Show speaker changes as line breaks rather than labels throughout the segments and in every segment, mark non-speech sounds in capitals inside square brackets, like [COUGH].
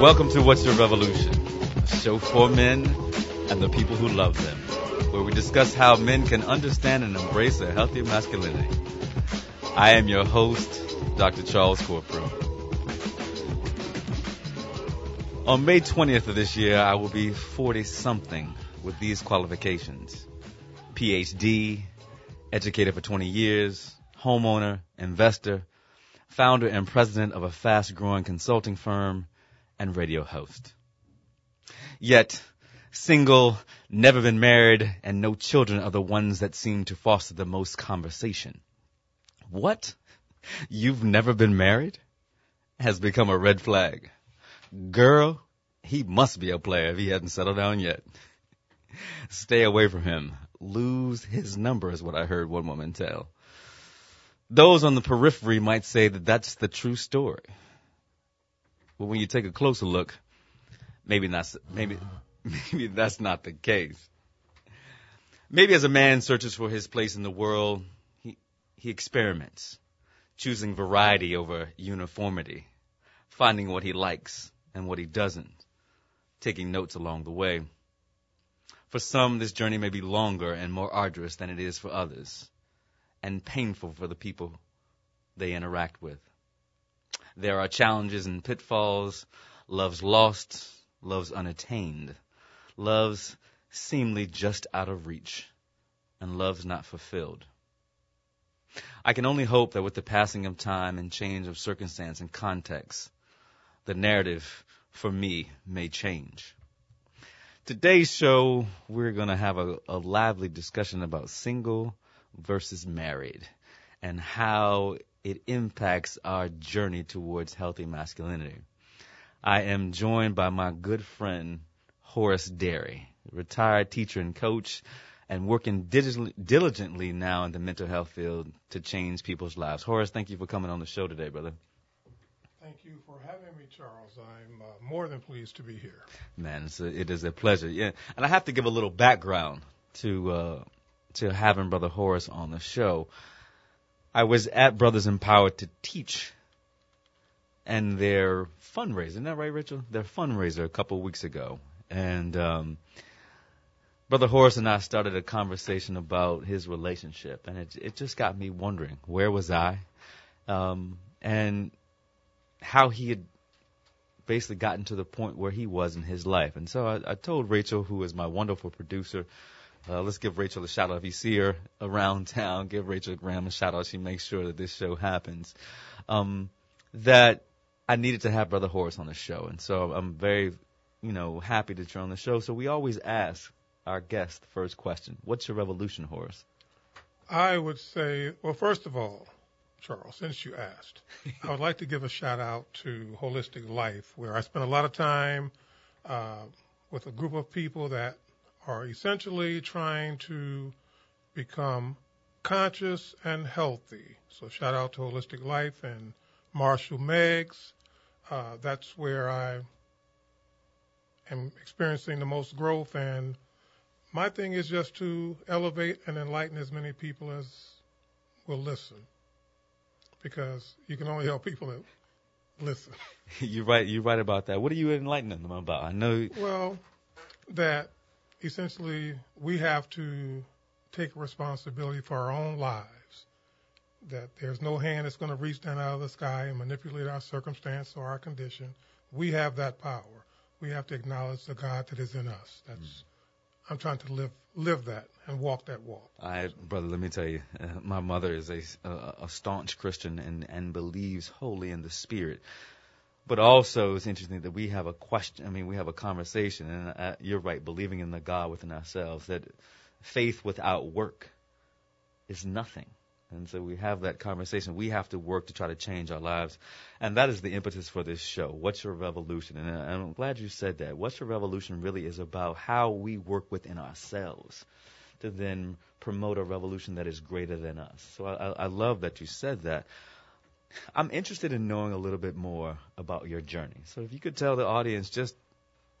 Welcome to What's Your Revolution, a show for men and the people who love them, where we discuss how men can understand and embrace a healthy masculinity. I am your host, Dr. Charles Corprew. On May 20th of this year, I will be 40 something with these qualifications. PhD, educated for 20 years, homeowner, investor, founder and president of a fast growing consulting firm, and radio host. Yet, single, never been married, and no children are the ones that seem to foster the most conversation. What? You've never been married? Has become a red flag. Girl, he must be a player if he hasn't settled down yet. Stay away from him. Lose his number is what I heard one woman tell. Those on the periphery might say that that's the true story. But when you take a closer look, maybe not, maybe, [LAUGHS] maybe that's not the case. Maybe as a man searches for his place in the world, he, he experiments, choosing variety over uniformity, finding what he likes and what he doesn't, taking notes along the way. For some, this journey may be longer and more arduous than it is for others, and painful for the people they interact with. There are challenges and pitfalls, loves lost, loves unattained, loves seemingly just out of reach, and loves not fulfilled. I can only hope that with the passing of time and change of circumstance and context, the narrative for me may change. Today's show, we're going to have a, a lively discussion about single versus married and how it impacts our journey towards healthy masculinity. I am joined by my good friend, Horace Derry, retired teacher and coach, and working diligently now in the mental health field to change people's lives. Horace, thank you for coming on the show today, brother.
Thank you for having me, Charles. I'm uh, more than pleased to be here.
Man, it's a, it is a pleasure. Yeah, and I have to give a little background to uh, to having Brother Horace on the show. I was at Brothers Empowered to teach and their fundraiser. Isn't that right, Rachel? Their fundraiser a couple of weeks ago. And um, Brother Horace and I started a conversation about his relationship, and it, it just got me wondering where was I, um, and how he had basically gotten to the point where he was in his life. And so I, I told Rachel, who is my wonderful producer, uh, let's give Rachel a shout out. If you see her around town, give Rachel Graham a shout out. She makes sure that this show happens. Um, that I needed to have Brother Horace on the show. And so I'm very, you know, happy that you're on the show. So we always ask our guest the first question What's your revolution, Horace?
I would say, well, first of all, Charles, since you asked, [LAUGHS] I would like to give a shout out to Holistic Life, where I spend a lot of time uh, with a group of people that are essentially trying to become conscious and healthy. So shout out to Holistic Life and Marshall Meggs. Uh, that's where I am experiencing the most growth. And my thing is just to elevate and enlighten as many people as will listen, because you can only help people that listen. [LAUGHS]
you're right. You're right about that. What are you enlightening them about? I know.
Well, that essentially we have to take responsibility for our own lives. That there's no hand that's going to reach down out of the sky and manipulate our circumstance or our condition. We have that power. We have to acknowledge the God that is in us. That's mm. I'm trying to live live that and walk that walk.
I, brother, let me tell you, uh, my mother is a, a, a staunch Christian and and believes wholly in the Spirit. But also, it's interesting that we have a question. I mean, we have a conversation, and uh, you're right. Believing in the God within ourselves, that faith without work is nothing. And so we have that conversation. We have to work to try to change our lives. And that is the impetus for this show. What's your revolution? And uh, I'm glad you said that. What's your revolution really is about how we work within ourselves to then promote a revolution that is greater than us. So I, I love that you said that. I'm interested in knowing a little bit more about your journey. So if you could tell the audience just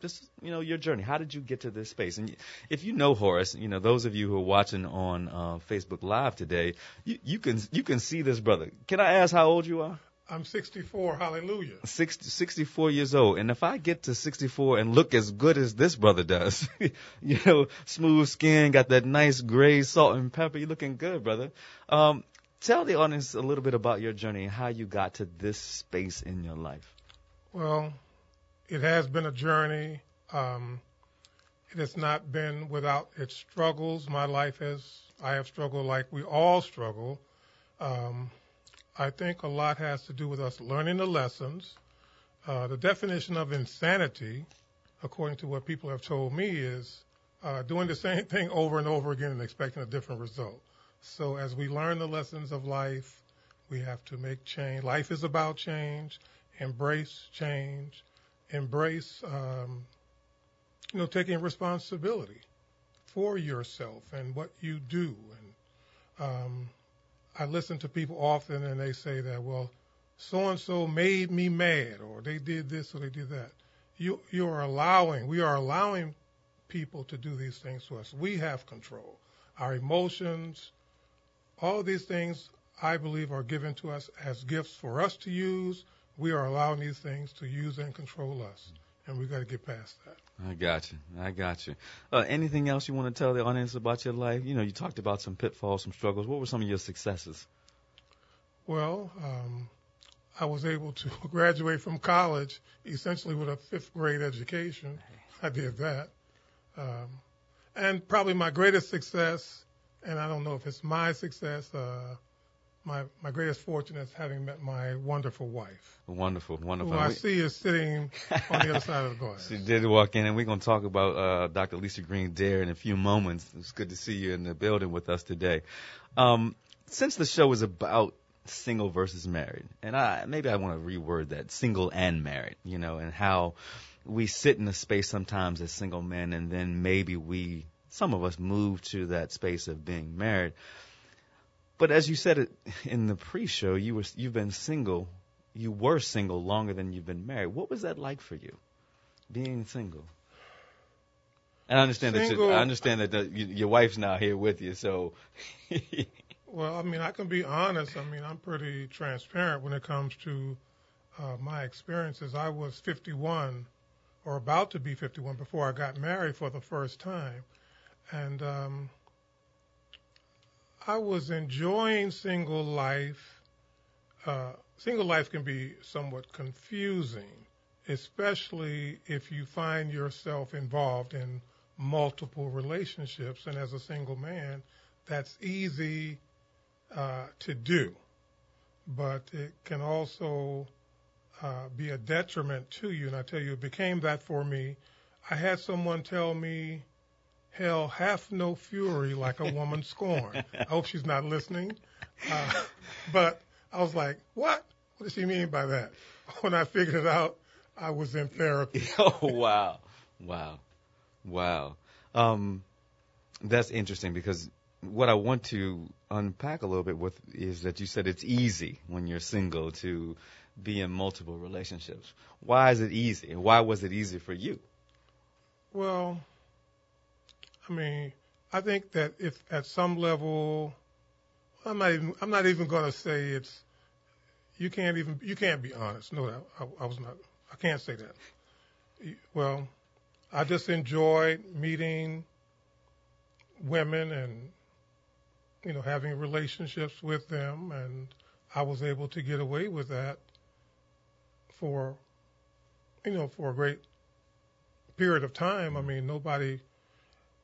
just you know your journey. How did you get to this space? And if you know Horace, you know those of you who are watching on uh, Facebook Live today, you, you can you can see this brother. Can I ask how old you are?
I'm 64. Hallelujah.
60, 64 years old. And if I get to 64 and look as good as this brother does, [LAUGHS] you know, smooth skin, got that nice gray salt and pepper, you're looking good, brother. Um, tell the audience a little bit about your journey and how you got to this space in your life.
Well, it has been a journey. Um, it has not been without its struggles. My life has, I have struggled like we all struggle. Um, I think a lot has to do with us learning the lessons. Uh, the definition of insanity, according to what people have told me, is uh, doing the same thing over and over again and expecting a different result. So as we learn the lessons of life, we have to make change. Life is about change. Embrace change. Embrace, um, you know, taking responsibility for yourself and what you do. And um, I listen to people often, and they say that, well, so and so made me mad, or they did this, or they did that. You you are allowing, we are allowing people to do these things to us. We have control. Our emotions, all these things, I believe, are given to us as gifts for us to use. We are allowing these things to use and control us, and we've got to get past that.
I got you. I got you. Uh, anything else you want to tell the audience about your life? You know, you talked about some pitfalls, some struggles. What were some of your successes?
Well, um, I was able to [LAUGHS] graduate from college essentially with a fifth grade education. I did that. Um, and probably my greatest success, and I don't know if it's my success, uh, my my greatest fortune is having met my wonderful wife.
Wonderful, wonderful.
Who I see is sitting on the other side of the glass. [LAUGHS]
She did walk in, and we're going to talk about uh, Dr. Lisa Green Derry in a few moments. It's good to see you in the building with us today. Um, since the show is about single versus married, and I maybe I want to reword that single and married, you know, and how we sit in a space sometimes as single men, and then maybe we, some of us, move to that space of being married. But as you said it in the pre-show, you were you've been single, you were single longer than you've been married. What was that like for you, being single? And I understand
Single-
that I understand that the, you, your wife's not here with you, so [LAUGHS]
Well, I mean, I can be honest. I mean, I'm pretty transparent when it comes to uh, my experiences. I was 51 or about to be 51 before I got married for the first time. And um, I was enjoying single life. Uh, single life can be somewhat confusing, especially if you find yourself involved in multiple relationships. And as a single man, that's easy uh, to do, but it can also uh, be a detriment to you. And I tell you, it became that for me. I had someone tell me, hell hath no fury like a woman scorned. [LAUGHS] I hope she's not listening. Uh, but I was like, what? What does she mean by that? When I figured it out, I was in therapy. [LAUGHS]
oh wow, wow, wow. Um, that's interesting because what I want to unpack a little bit with is that you said it's easy when you're single to be in multiple relationships. Why is it easy? Why was it easy for you?
Well, I mean, I think that if at some level, I'm not even, I'm not even going to say it's, you can't even, you can't be honest. No, I, I was not, I can't say that. Well, I just enjoyed meeting women and, you know, having relationships with them, and I was able to get away with that for, you know, for a great period of time. I mean, nobody,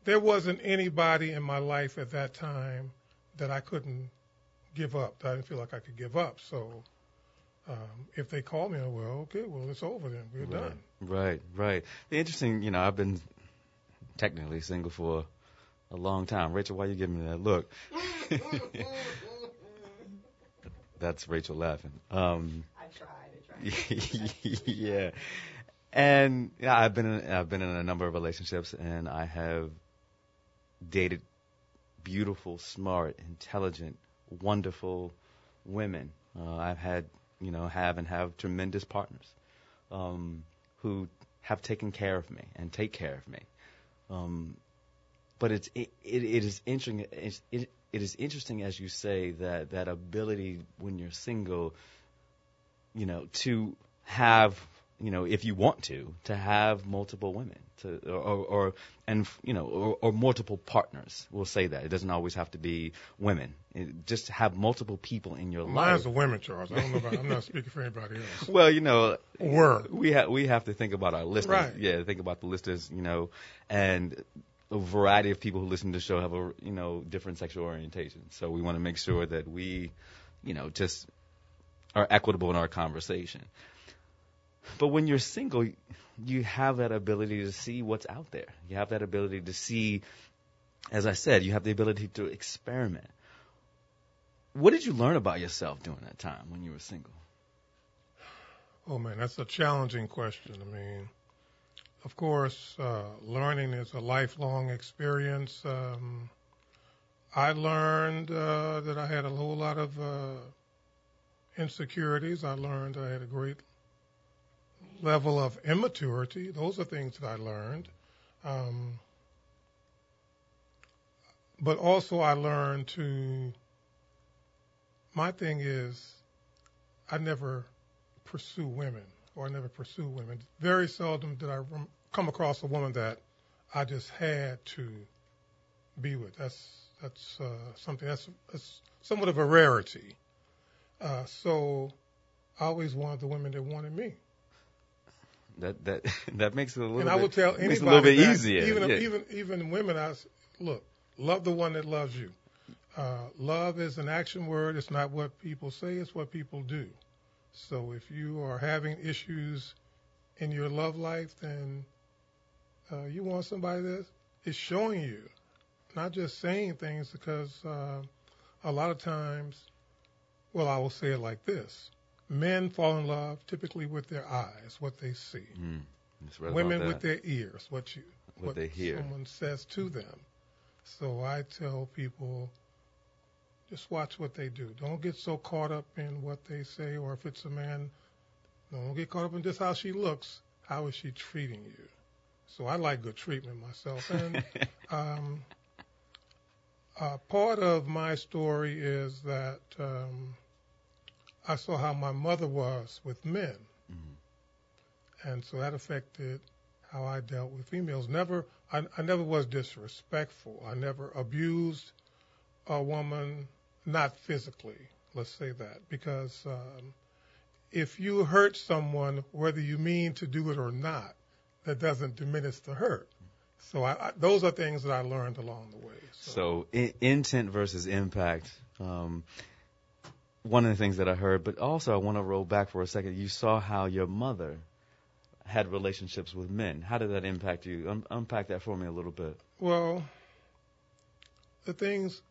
there wasn't anybody in my life at that time that I couldn't give up. That I didn't feel like I could give up. So um, if they call me, I well, okay, well, it's over then. We're
right,
done.
Right, right. The interesting, you know, I've been technically single for a long time. Rachel, why you giving me that look? [LAUGHS] That's Rachel laughing. Um,
I tried. I tried. [LAUGHS]
yeah. And yeah, I've been in, I've been in a number of relationships, and I have dated beautiful, smart, intelligent, wonderful women. Uh, I've had, you know, have and have tremendous partners um, who have taken care of me and take care of me. Um, but it's it, it, it is interesting. It's, it, it is interesting as you say that that ability when you're single you know, to have, you know, if you want to, to have multiple women, to or, or and you know, or, or multiple partners. We'll say that it doesn't always have to be women. It, just have multiple people in your life.
Mine's the women, Charles. I don't know about, I'm not speaking for anybody else. [LAUGHS]
Well, you know,
Were.
we have we have to think about our listeners.
Right.
Yeah, think about the listeners. You know, and a variety of people who listen to the show have a you know different sexual orientation. So we want to make sure that we, you know, just are equitable in our conversation. But when you're single, you have that ability to see what's out there. You have that ability to see, as I said, you have the ability to experiment. What did you learn about yourself during that time when you were single?
Oh man, that's a challenging question. I mean, of course, uh, learning is a lifelong experience. Um, I learned uh, that I had a whole lot of uh, insecurities. I learned I had a great level of immaturity. Those are things that I learned. Um, but also, I learned to. My thing is, I never pursue women, or I never pursue women. Very seldom did I come across a woman that I just had to be with. That's that's uh, something that's, that's somewhat of a rarity. Uh, so I always wanted the women that wanted me,
That that [LAUGHS] that makes it a little.
and
bit,
I would tell anybody
makes it a little bit
that
easier.
Even
yeah.
even even women, I look, love the one that loves you. Uh, love is an action word. It's not what people say. It's what people do. So if you are having issues in your love life, then uh, you want somebody that is showing you, not just saying things. Because uh, a lot of times, well, I will say it like this: men fall in love typically with their eyes, what they see.
Mm, right
Women with their ears, what you
What they hear.
someone says to them. So I tell people, just watch what they do. Don't get so caught up in what they say, or if it's a man, don't get caught up in just how she looks. How is she treating you? So I like good treatment myself, and [LAUGHS] um, uh, part of my story is that um, I saw how my mother was with men,
Mhm.
and so that affected how I dealt with females. Never, I, I never was disrespectful. I never abused a woman, not physically. Let's say that because um, if you hurt someone, whether you mean to do it or not, that doesn't diminish the hurt. So I, I, those are things that I learned along the way.
So I- intent versus impact. Um, one of the things that I heard, but also I want to roll back for a second. You saw how your mother had relationships with men. How did that impact you? Un- unpack that for me a little bit.
Well, the things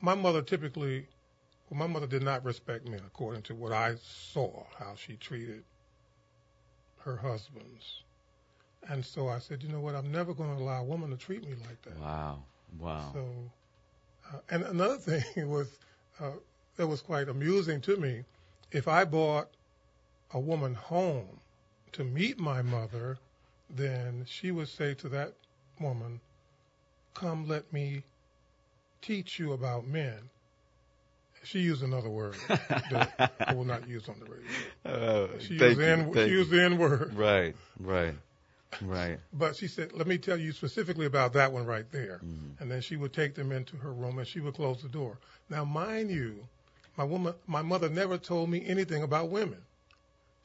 my mother typically, well, my mother did not respect men according to what I saw, how she treated her husbands. And so I said, you know what, I'm never going to allow a woman to treat me like that.
Wow. Wow.
So, uh, and another [LAUGHS] thing was uh, that was quite amusing to me. If I brought a woman home to meet my mother, then she would say to that woman, "Come, let me teach you about men." She used another word that I will not use on the radio.
Uh, [LAUGHS]
She used N, she used the N word.
Right. Right. Right.
But she said, let me tell you specifically about that one right there.
Mhm.
And then she would take them into her room and she would close the door. Now, mind you, my woman, my mother never told me anything about women.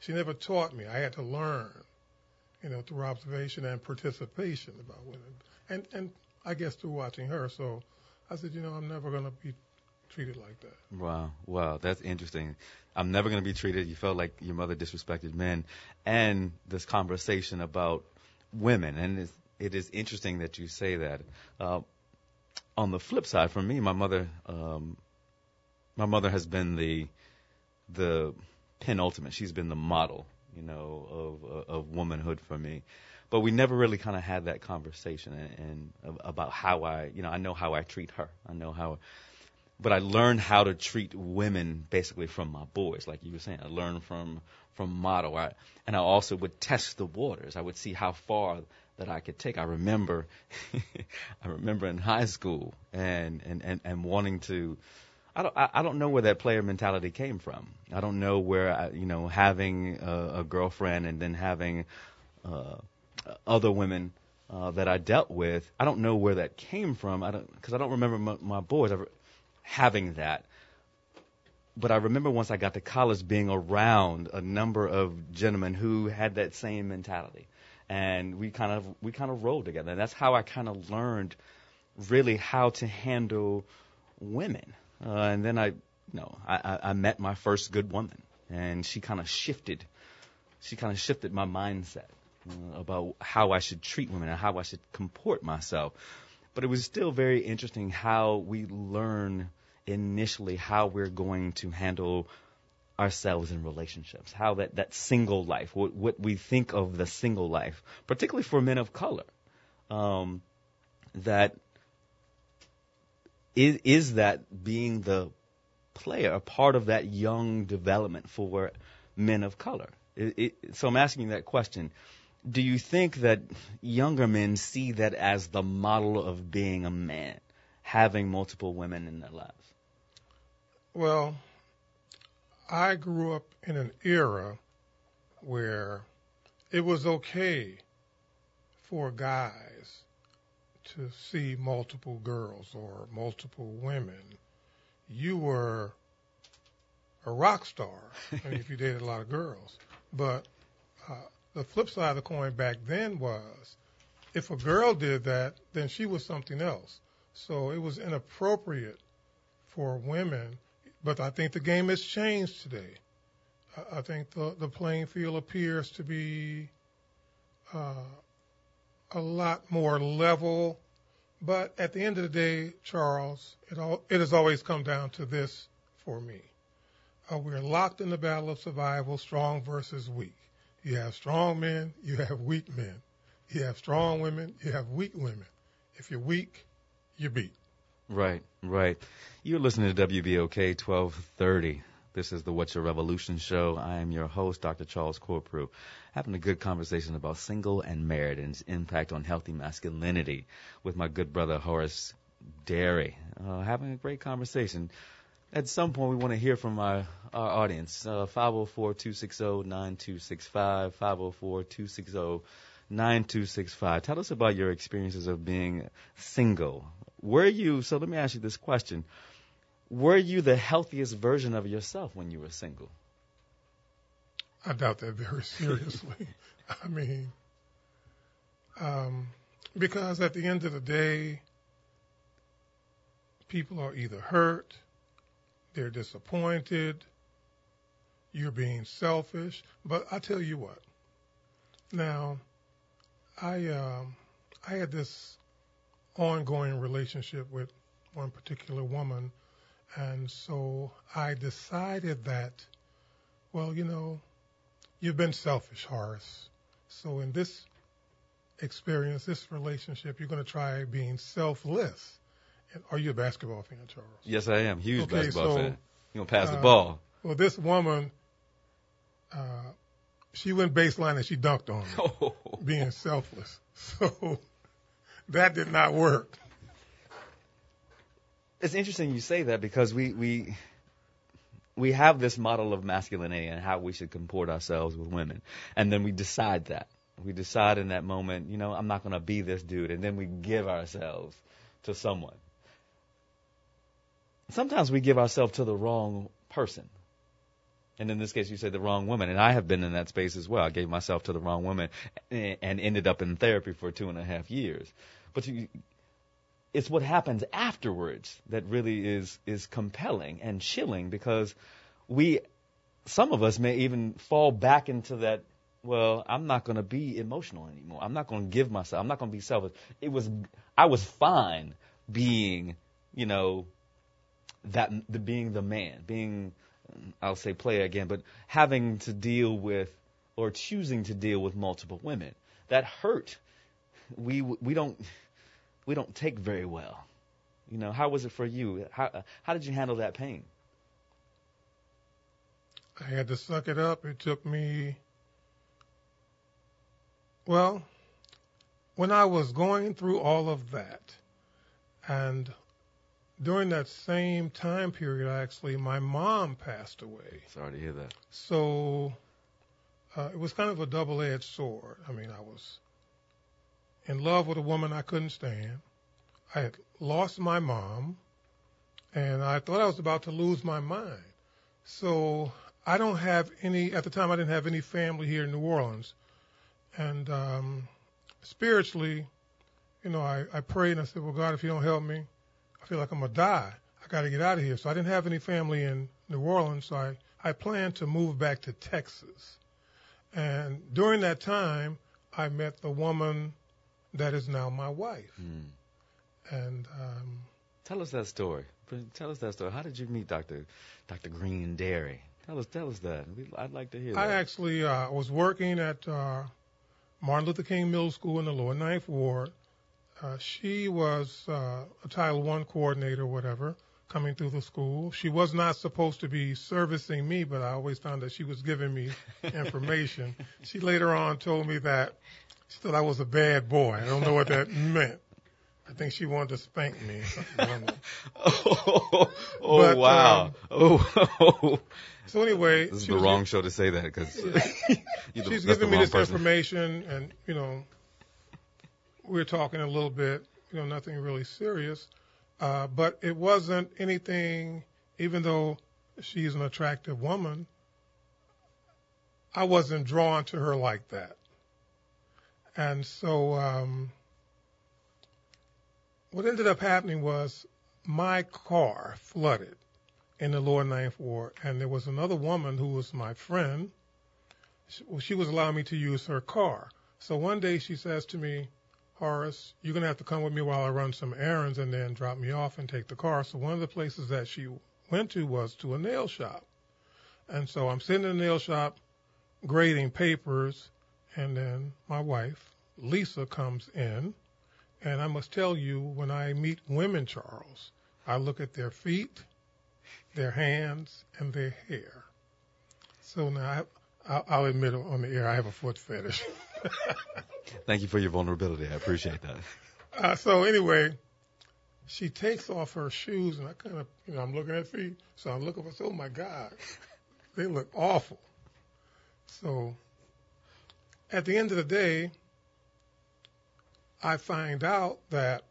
She never taught me. I had to learn, you know, through observation and participation about women. And, and I guess through watching her. So I said, you know, I'm never to be treated like that.
Wow, wow, that's interesting. I'm never going to be treated. You felt like your mother disrespected men, and this conversation about women, and it's, it is interesting that you say that. Uh, on the flip side, for me, my mother, um, my mother has been the the penultimate. She's been the model, you know, of uh, of womanhood for me. But we never really kind of had that conversation and, and about how I, you know, I know how I treat her. I know how but I learned how to treat women basically from my boys, like you were saying. I learned from from model, I, and I also would test the waters. I would see how far that I could take. I remember, [LAUGHS] I remember in high school and and and, and wanting to I don't, I, don't know where that player mentality came from. I don't know where, I, you know, having a, a girlfriend and then having uh, other women uh, that I dealt with. I don't know where that came from. I don't because I don't remember my, my boys ever having that. But I remember once I got to college being around a number of gentlemen who had that same mentality, and we kind of we kind of rolled together. And that's how I kind of learned really how to handle women. Uh, and then I, you know, I, I, met my first good woman, and she kind of shifted, she kind of shifted my mindset uh, about how I should treat women and how I should comport myself. But it was still very interesting how we learn initially how we're going to handle ourselves in relationships, how that, that single life, what, what we think of the single life, particularly for men of color, um, that is, is that being the player a part of that young development for men of color? It, it, so I'm asking that question. Do you think that younger men see that as the model of being a man, having multiple women in their lives?
Well, I grew up in an era where it was okay for guys to see multiple girls or multiple women. You were a rock star I mean, if you dated a lot of girls. But uh, the flip side of the coin back then was if a girl did that, then she was something else. So it was inappropriate for women. But I think the game has changed today. I think the, the playing field appears to be uh, a lot more level. But at the end of the day, Charles, it, all, it has always come down to this for me. Uh, we're locked in the battle of survival, strong versus weak. You have strong men, you have weak men. You have strong women, you have weak women. If you're weak, you're beat.
Right, right. You're listening to WBOK 1230. This is the What's Your Revolution show. I am your host, Dr. Charles Corprew, having a good conversation about single and married and its impact on healthy masculinity with my good brother Horace Derry. Uh, having a great conversation. At some point, we want to hear from our, our audience. Uh, 504-260-9265, 504-260-9265. Tell us about your experiences of being single. Were you, so let me ask you this question were you the healthiest version of yourself when you were single?
I doubt that very [LAUGHS] seriously. I mean, um, because at the end of the day, people are either hurt, they're disappointed, you're being selfish. But I tell you what, now, I um, I had this ongoing relationship with one particular woman and so I decided that, well, you know, you've been selfish, Horace. So in this experience, this relationship, you're going to try being selfless. Are you a basketball fan, Charles?
Yes, I am. Huge
Okay,
basketball
so,
fan. You're gonna pass the
uh,
ball?
Well, this woman, uh, she went baseline and she dunked on me, [LAUGHS] being selfless. So [LAUGHS] that did not work.
It's interesting you say that because we we we have this model of masculinity and how we should comport ourselves with women, and then we decide that we decide in that moment, you know, I'm not going to be this dude, and then we give ourselves to someone. Sometimes we give ourselves to the wrong person. And in this case, you say the wrong woman. And I have been in that space as well. I gave myself to the wrong woman and ended up in therapy for two and a half years. But you, it's what happens afterwards that really is is compelling and chilling because we some of us may even fall back into that well i'm not going to be emotional anymore. I'm not going to give myself i'm not going to be selfish. It was i was fine being you know that the being the man being i'll say player again but having to deal with or choosing to deal with multiple women. That hurt. We we don't we don't take very well. You know, how was it for you? How how did you handle that pain?
I had to suck it up. It took me, well, when I was going through all of that and during that same time period, actually, my mom passed away.
Sorry to hear that.
So uh, it was kind of a double-edged sword. I mean, I was in love with a woman I couldn't stand. I had lost my mom, and I thought I was about to lose my mind. So I don't have any. At the time, I didn't have any family here in New Orleans, and um, spiritually, you know, I, I prayed and I said, "Well, God, if you don't help me, I feel like I'm gonna die. I got to get out of here." So I didn't have any family in New Orleans, so I I planned to move back to Texas. And during that time, I met the woman that is now my wife.
Mm.
And um,
Tell us that story. Tell us that story. How did you meet Dr. Dr. Green Derry? Tell us, tell us that. I'd like to hear
I
that.
actually uh, was working at uh, Martin Luther King Middle School in the Lower Ninth Ward. Uh, she was uh, a Title One coordinator, whatever, coming through the school. She was not supposed to be servicing me, but I always found that she was giving me [LAUGHS] information. she later on told me that she thought I was a bad boy. I don't know what that [LAUGHS] meant. I think she wanted to spank me.
Oh, [LAUGHS] oh,
But,
wow.
um,
oh,
So anyway,
this is the wrong show to say that because [LAUGHS]
she's giving me this information, and you know, we were talking a little bit. You know, nothing really serious, uh, but it wasn't anything. Even though she's an attractive woman, I wasn't drawn to her like that. And so, um, what ended up happening was my car flooded in the lower ninth ward, and there was another woman who was my friend she, she was allowing me to use her car. So one day she says to me, Horace, you're going to have to come with me while I run some errands and then drop me off and take the car. So one of the places that she went to was to a nail shop. And so I'm sitting in the nail shop grading papers, and then my wife, Lisa, comes in. And I must tell you, when I meet women, Charles, I look at their feet, their hands, and their hair. So now I, I'll, admit on the air I have a foot fetish. [LAUGHS]
Thank you for your vulnerability. I appreciate that.
Uh, so anyway, she takes off her shoes, and I kind of, you know, I'm looking at feet, so I'm looking for, oh my God, they look awful. So at the end of the day, I find out that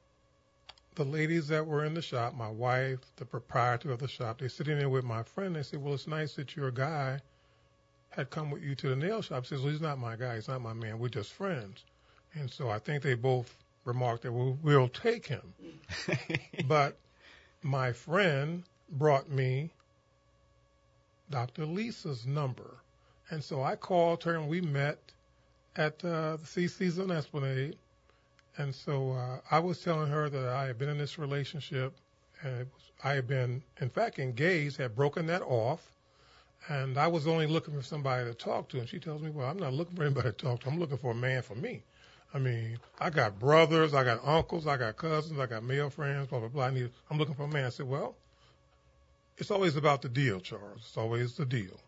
the ladies that were in the shop, my wife, the proprietor of the shop, they're sitting there with my friend. They say, well, it's nice that your guy had come with you to the nail shop. He Says, well, he's not my guy. He's not my man. We're just friends. And so I think they both remarked that we'll, we'll take him. [LAUGHS] but my friend brought me Dr. Lisa's number. And so I called her and we met at uh, the CC's on Esplanade. And so uh, I was telling her that I had been in this relationship and was, I had been, in fact, engaged, had broken that off. And I was only looking for somebody to talk to. And she tells me, well, I'm not looking for anybody to talk to. I'm looking for a man for me. I mean, I got brothers, I got uncles, I got cousins, I got male friends, blah, blah, blah. I need, I'm looking for a man. I said, well, it's always about the deal, Charles. It's always the deal.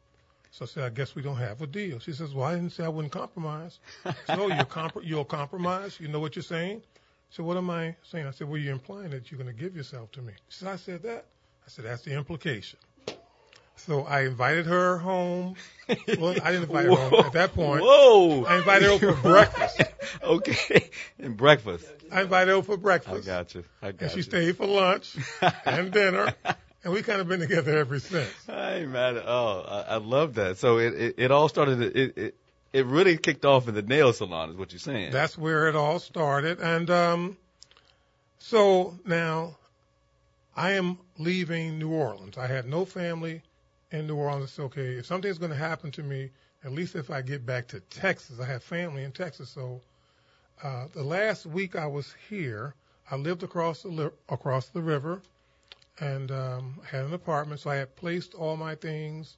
So I said, I guess we don't have a deal. She says, well, I didn't say I wouldn't compromise. I said, oh, you're comp- you'll compromise? You know what you're saying? So what am I saying? I said, well, you're implying that you're going to give yourself to me. She said, I said that. I said, that's the implication. So I invited her home. Well, I didn't invite her home at that point. [LAUGHS]
Whoa!
I invited her over for breakfast. [LAUGHS]
okay, and breakfast.
I invited her over
for
breakfast.
I got you. I got
and she
you.
stayed for lunch [LAUGHS] and dinner. And we kind of been together ever since.
Hey man, oh, I, I love that. So it, it it all started. It it it really kicked off in the nail salon, is what you're saying.
That's where it all started. And um, so now I am leaving New Orleans. I had no family in New Orleans. It's okay. If something's going to happen to me, at least if I get back to Texas, I have family in Texas. So uh, the last week I was here, I lived across the li- across the river, and um, had an apartment. So I had placed all my things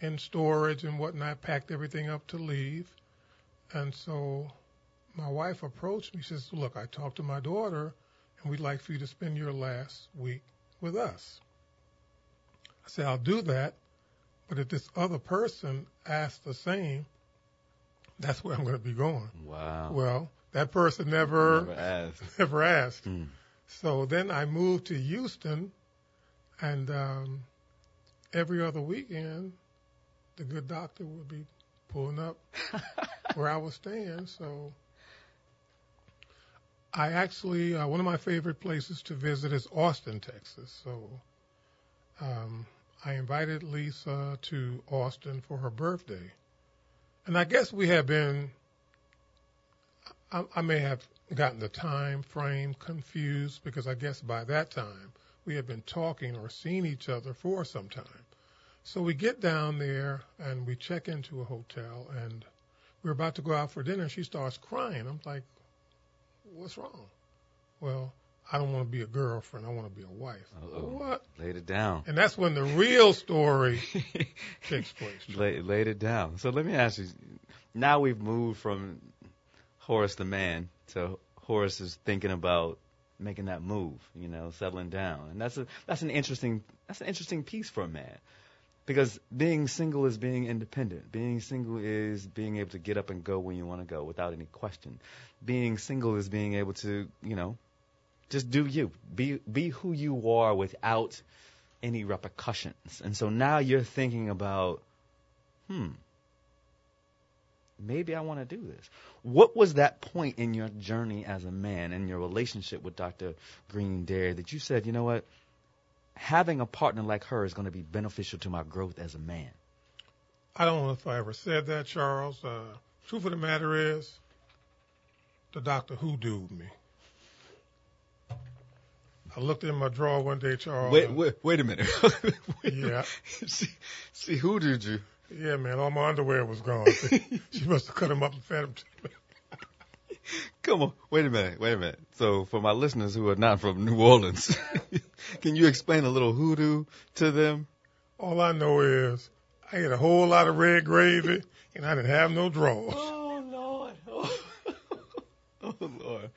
in storage and whatnot, packed everything up to leave. And so my wife approached me. She says, Look, I talked to my daughter, and we'd like for you to spend your last week with us. I said, I'll do that, but if this other person asks the same, that's where I'm going to be going.
wow.
Well, that person never
Never asked. [LAUGHS]
never asked.
Hmm.
So then I moved to Houston, and um, every other weekend, the good doctor would be pulling up [LAUGHS] where I was staying. So I actually, uh, one of my favorite places to visit is Austin, Texas. So um, I invited Lisa to Austin for her birthday. And I guess we have been, I, I may have gotten the time frame confused because I guess by that time we had been talking or seeing each other for some time. So we get down there and we check into a hotel and we're about to go out for dinner. She starts crying. I'm like, what's wrong? Well, I don't want to be a girlfriend. I want to be a wife.
Uh-oh.
What?
Laid it down.
And that's when the real story [LAUGHS] takes place.
Lay, laid it down. So let me ask you. Now we've moved from Horace the man to Horace is thinking about making that move. You know, settling down, and that's a that's an interesting that's an interesting piece for a man. Because being single is being independent. Being single is being able to get up and go when you want to go without any question. Being single is being able to, you know, just do you. Be be who you are without any repercussions. And so now you're thinking about, hmm, maybe I want to do this. What was that point in your journey as a man and your relationship with Dr. Green Derry that you said, you know what, having a partner like her is going to be beneficial to my growth as a man?
I don't know if I ever said that, Charles. Uh, truth of the matter is, the doctor hoodooed me. I looked in my drawer one day, Charles.
Wait, wait, wait a minute. [LAUGHS]
Yeah. [LAUGHS]
see, see, who did you?
Yeah, man, all my underwear was gone. [LAUGHS] [LAUGHS] she must have cut them up and fed them to me.
Come on, wait a minute, wait a minute. So, for my listeners who are not from New Orleans, [LAUGHS] can you explain a little hoodoo to them?
All I know is I ate a whole lot of red gravy and I didn't have no drawers.
Oh Lord, oh, oh Lord,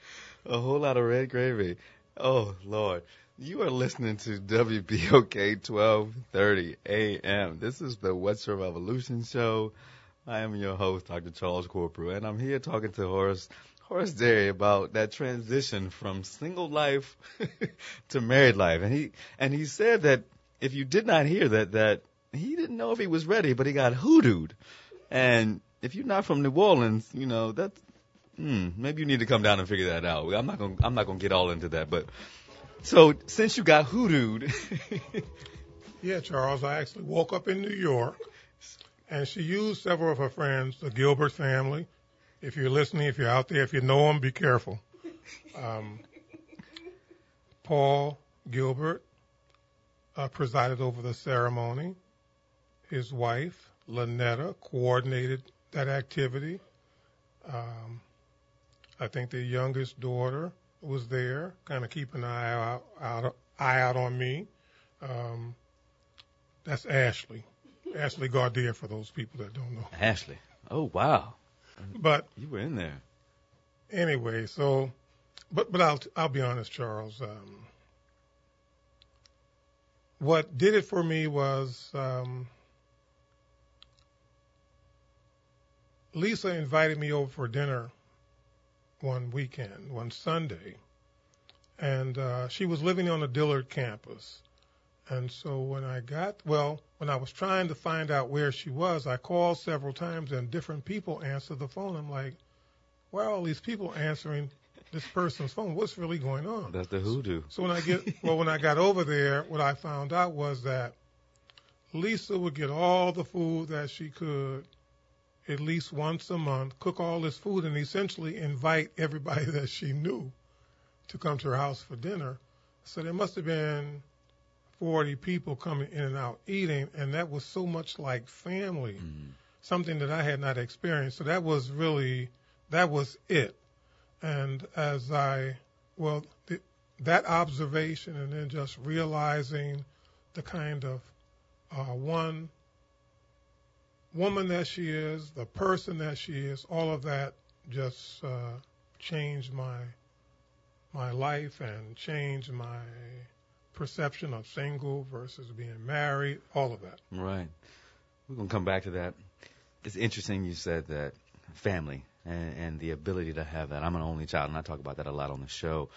a whole lot of red gravy. Oh Lord, you are listening to WBOK 1230 AM. This is the What's Your Revolution Show. I am your host, Dr. Charles Corprew, and I'm here talking to Horace Horace Derry about that transition from single life [LAUGHS] to married life. And he and he said that if you did not hear that that he didn't know if he was ready, but he got hoodooed. And if you're not from New Orleans, you know, that's hmm, maybe you need to come down and figure that out. I'm not gonna I'm not gonna get all into that, but so since you got hoodooed [LAUGHS]
Yeah, Charles, I actually woke up in New York and she used several of her friends, the Gilbert family. If you're listening, if you're out there, if you know them, be careful. Um, Paul Gilbert uh, presided over the ceremony. His wife, Lynetta, coordinated that activity. Um, I think the youngest daughter was there, kind of keeping an eye out, out, eye out on me. Um, that's Ashley. Ashley Gaudier for those people that don't know.
Ashley. Oh wow.
But
You were in there.
anyway, so, but but I'll I'll be honest, Charles. Um, what did it for me was um, Lisa invited me over for dinner one weekend, one Sunday, and uh, she was living on the Dillard campus. And so when I got, well, when I was trying to find out where she was, I called several times and different people answered the phone. I'm like, why are all these people answering this person's phone? What's really going on?
That's the hoodoo.
So when I get, well, when I got over there, what I found out was that Lisa would get all the food that she could at least once a month, cook all this food, and essentially invite everybody [LAUGHS] that she knew to come to her house for dinner. So there must have been 40 people coming in and out eating, and that was so much like family,
Mm.
something that I had not experienced. So that was really, that was it. And as I, well, th- that observation and then just realizing the kind of uh, one woman that she is, the person that she is, all of that just uh, changed my my life and changed my perception of single versus being married, all of that.
Right. We're gonna come back to that. It's interesting you said that family and, and the ability to have that. I'm an only child, and I talk about that a lot on the show.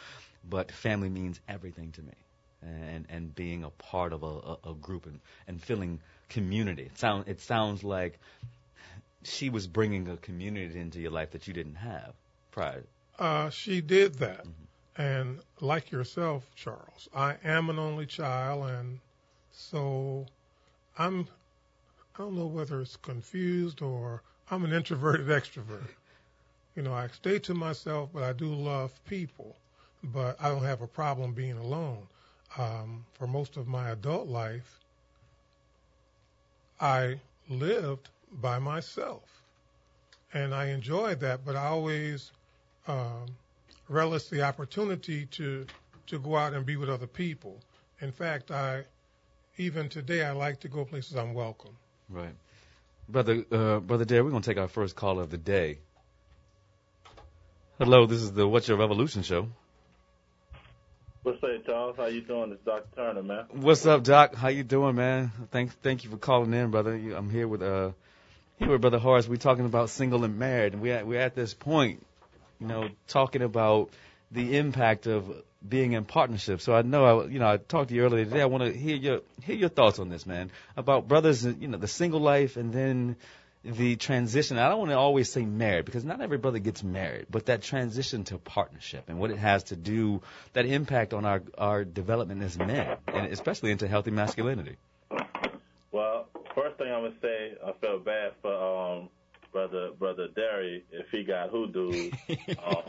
but family means everything to me. And and being a part of a, a, a group and, and feeling community. It sound it sounds like she was bringing a community into your life that you didn't have prior.
Uh, she did that. And like yourself, Charles, I am an only child, and so I'm, I don't know whether it's confused or I'm an introverted [LAUGHS] extrovert. You know, I stay to myself, but I do love people, but I don't have a problem being alone. Um, for most of my adult life, I lived by myself, and I enjoyed that, but I always um, relish the opportunity to to go out and be with other people. In fact, I even today I like to go places I'm welcome.
Right. Brother uh, Brother Derry, we're gonna take our first call of the day. Hello, this is the What's Your Revolution show.
What's up, Charles? How you doing? It's Doc Turner, man.
What's up, Doc? How you doing, man? Thank thank you for calling in, brother. I'm here with uh here with Brother Horace. We're talking about single and married, and we at we're at this point, you know, talking about the impact of being in partnership. So I know I you know I talked to you earlier today. I want to hear your hear your thoughts on this, man, about brothers, you know, the single life and then the transition. I don't want to always say married because not every brother gets married, but that transition to partnership and what it has to do, that impact on our our development as men, and especially into healthy masculinity.
Well, first thing I'm gonna say, I feel bad for um brother brother Derry if he got hoodoo. [LAUGHS] um,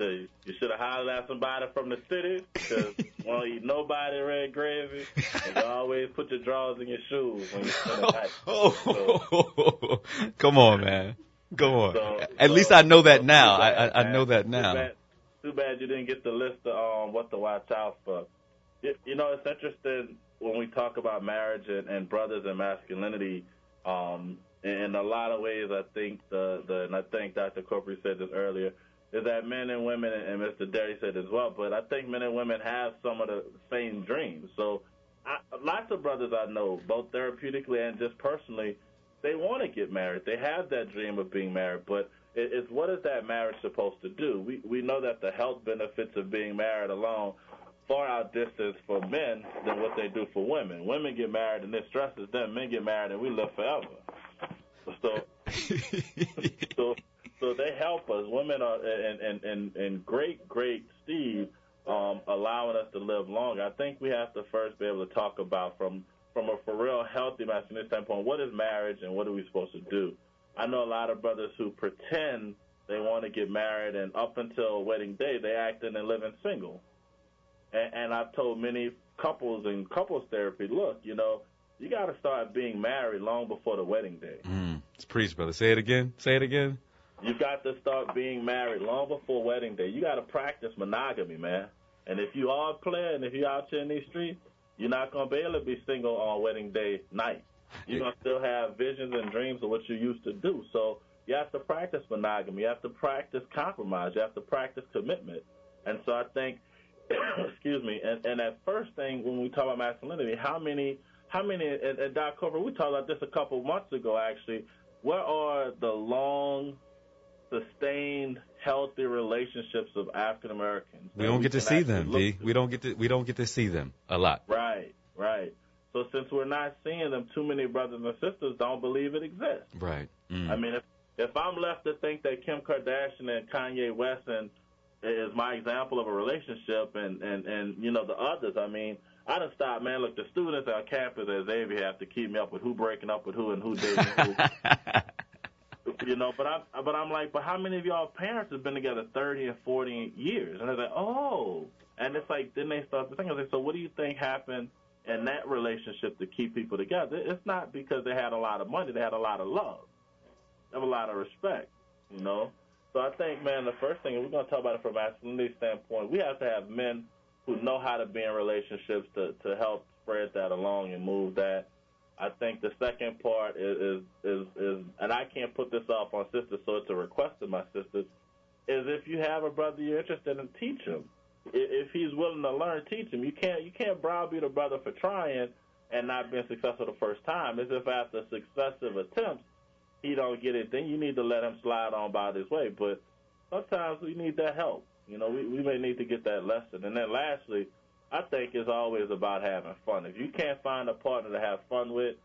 so you should have hollered at somebody from the city because won't eat nobody red gravy. And you always put your drawers in your shoes when you the night.
oh, [LAUGHS] come on, man. Go on.
So-
At
so-
least I know that
so
now.
too
I,
bad,
I I know that
Too
now.
bad, too bad you didn't get the list of um, what to watch out for. You, you know, it's interesting when we talk about marriage and, and brothers and masculinity. Um, in a lot of ways, I think the, the and I think Dr. Corprew said this earlier, is that men and women, and Mr. Derry said as well, but I think men and women have some of the same dreams. So I, lots of brothers I know, both therapeutically and just personally, they want to get married. They have that dream of being married, but it, it's what is that marriage supposed to do? We we know that the health benefits of being married alone far outdistance for men than what they do for women. Women get married and it stresses them. Men get married and we live forever. So so so they help us. Women are and and and, and great great Steve um, allowing us to live longer. I think we have to first be able to talk about from from a for real healthy masculine standpoint, what is marriage and what are we supposed to do? I know a lot of brothers who pretend they want to get married and up until wedding day they acting and living single. And, and I've told many couples in couples therapy, look, you know, you got to start being married long before the wedding day.
Mm, it's preach, brother. Say it again. Say it again.
You got to start being married long before wedding day. You got to practice monogamy, man. And if you are and if you're out here in these streets, you're not going to be able to be single on wedding day night. You're going to still have visions and dreams of what you used to do. So you have to practice monogamy. You have to practice compromise. You have to practice commitment. And so I think, [COUGHS] excuse me, and, and that first thing when we talk about masculinity, how many, how many, and, and Doc Cover, we talked about this a couple months ago actually. Where are the long sustained, healthy relationships of African Americans.
We don't get to see them, D.
to.
We don't get to we don't get to see them a lot.
Right, right. So since we're not seeing them, too many brothers and sisters don't believe it exists.
Right. Mm.
I mean, if if I'm left to think that Kim Kardashian and Kanye West and is my example of a relationship, and and and you know the others, I mean, I done stopped, man. Look, the students on campus at Xavier have to keep me up with who breaking up with who and who [LAUGHS] dating who. You know, but I'm but I'm like, but how many of y'all parents have been together 30 and 40 years? And they're like, oh, and it's like then they start to think, I like, so what do you think happened in that relationship to keep people together? It's not because they had a lot of money; they had a lot of love, they have a lot of respect, you know. So I think, man, the first thing, we're going to talk about it from a masculinity standpoint, we have to have men who know how to be in relationships to to help spread that along and move that. I think the second part is, is is is, and I can't put this off on sisters, so it's a request to my sisters. Is if you have a brother you're interested in, teach him. If he's willing to learn, teach him. You can't you can't browbeat a brother for trying and not being successful the first time. As if after successive attempts he don't get it, then you need to let him slide on by this way. But sometimes we need that help. You know, we, we may need to get that lesson. And then lastly, I think it's always about having fun. If you can't find a partner to have fun with,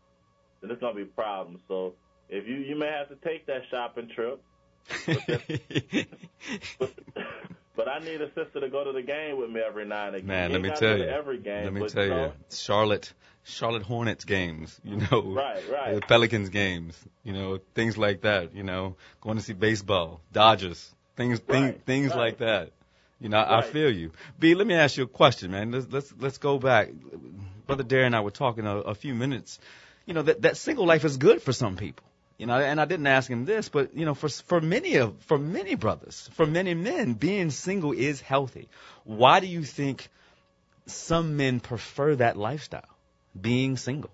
then it's gonna be problems. So if you you may have to take that shopping trip, but, [LAUGHS] but I need a sister to go to the game with me every night and again.
Man, let me tell you.
Every game,
Let me
but,
tell
you. know,
Charlotte, Charlotte Hornets games, you mm-hmm. know,
Right, right.
the Pelicans games, you know, things like that, you know, going to see baseball, Dodgers, things, things,
Right,
things
right.
like that. You know, I feel you. B, let me ask you a question, man. Let's let's let's go back. Brother Darren and I were talking a, a few minutes. You know that that single life is good for some people. You know, and I didn't ask him this, but you know, for for many of for many brothers, for many men, being single is healthy. Why do you think some men prefer that lifestyle, being single?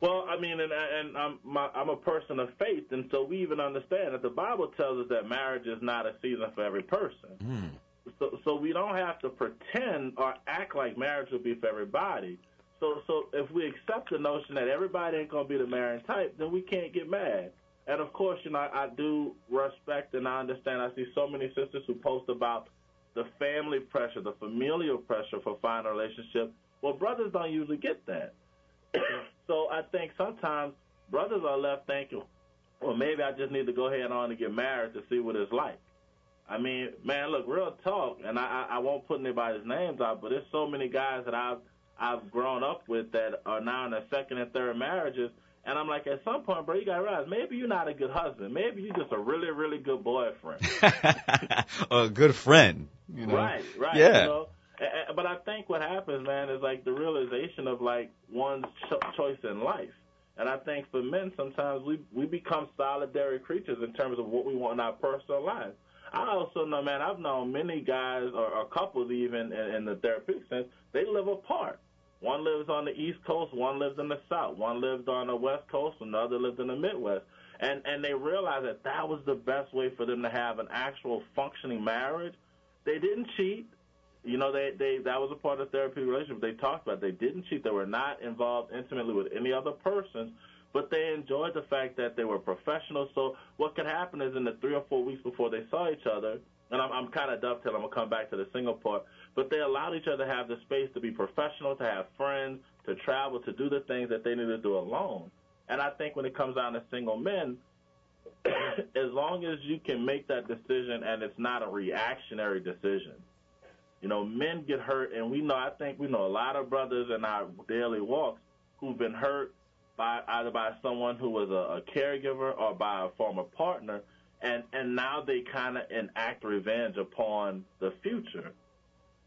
Well, I mean, and and I'm my, I'm a person of faith, and so we even understand that the Bible tells us that marriage is not a season for every person.
Mm.
So so we don't have to pretend or act like marriage will be for everybody. So so if we accept the notion that everybody ain't gonna be the marrying type, then we can't get mad. And of course, you know, I, I do respect and I understand. I see so many sisters who post about the family pressure, the familial pressure for finding a relationship. Well, brothers don't usually get that. [COUGHS] so I think sometimes brothers are left thinking, well, maybe I just need to go ahead on and get married to see what it's like. I mean, man, look, real talk, and I, I I won't put anybody's names out, but there's so many guys that I've I've grown up with that are now in their second and third marriages, and I'm like, at some point, bro, you gotta realize maybe you're not a good husband, maybe you're just a really, really good boyfriend. [LAUGHS]
a good friend, you know.
Right, right.
Yeah.
You know? But I think what happens, man, is like the realization of like one's cho- choice in life. And I think for men, sometimes we we become solitary creatures in terms of what we want in our personal lives. I also know, man, I've known many guys or, or couples even in, in the therapeutic sense, they live apart. One lives on the East Coast, one lives in the South, one lives on the West Coast, another lives in the Midwest. And and they realized that that was the best way for them to have an actual functioning marriage. They didn't cheat. You know, they, they that was a part of the therapeutic relationship. They talked about they didn't cheat. They were not involved intimately with any other person, but they enjoyed the fact that they were professionals. So what could happen is in the three or four weeks before they saw each other, and I'm, I'm kind of dovetailing. I'm gonna come back to the single part, but they allowed each other to have the space to be professional, to have friends, to travel, to do the things that they need to do alone. And I think when it comes down to single men, [COUGHS] as long as you can make that decision and it's not a reactionary decision. You know, men get hurt, and we know. I think we know a lot of brothers in our daily walks who've been hurt by either by someone who was a, a caregiver or by a former partner, and and now they kind of enact revenge upon the future.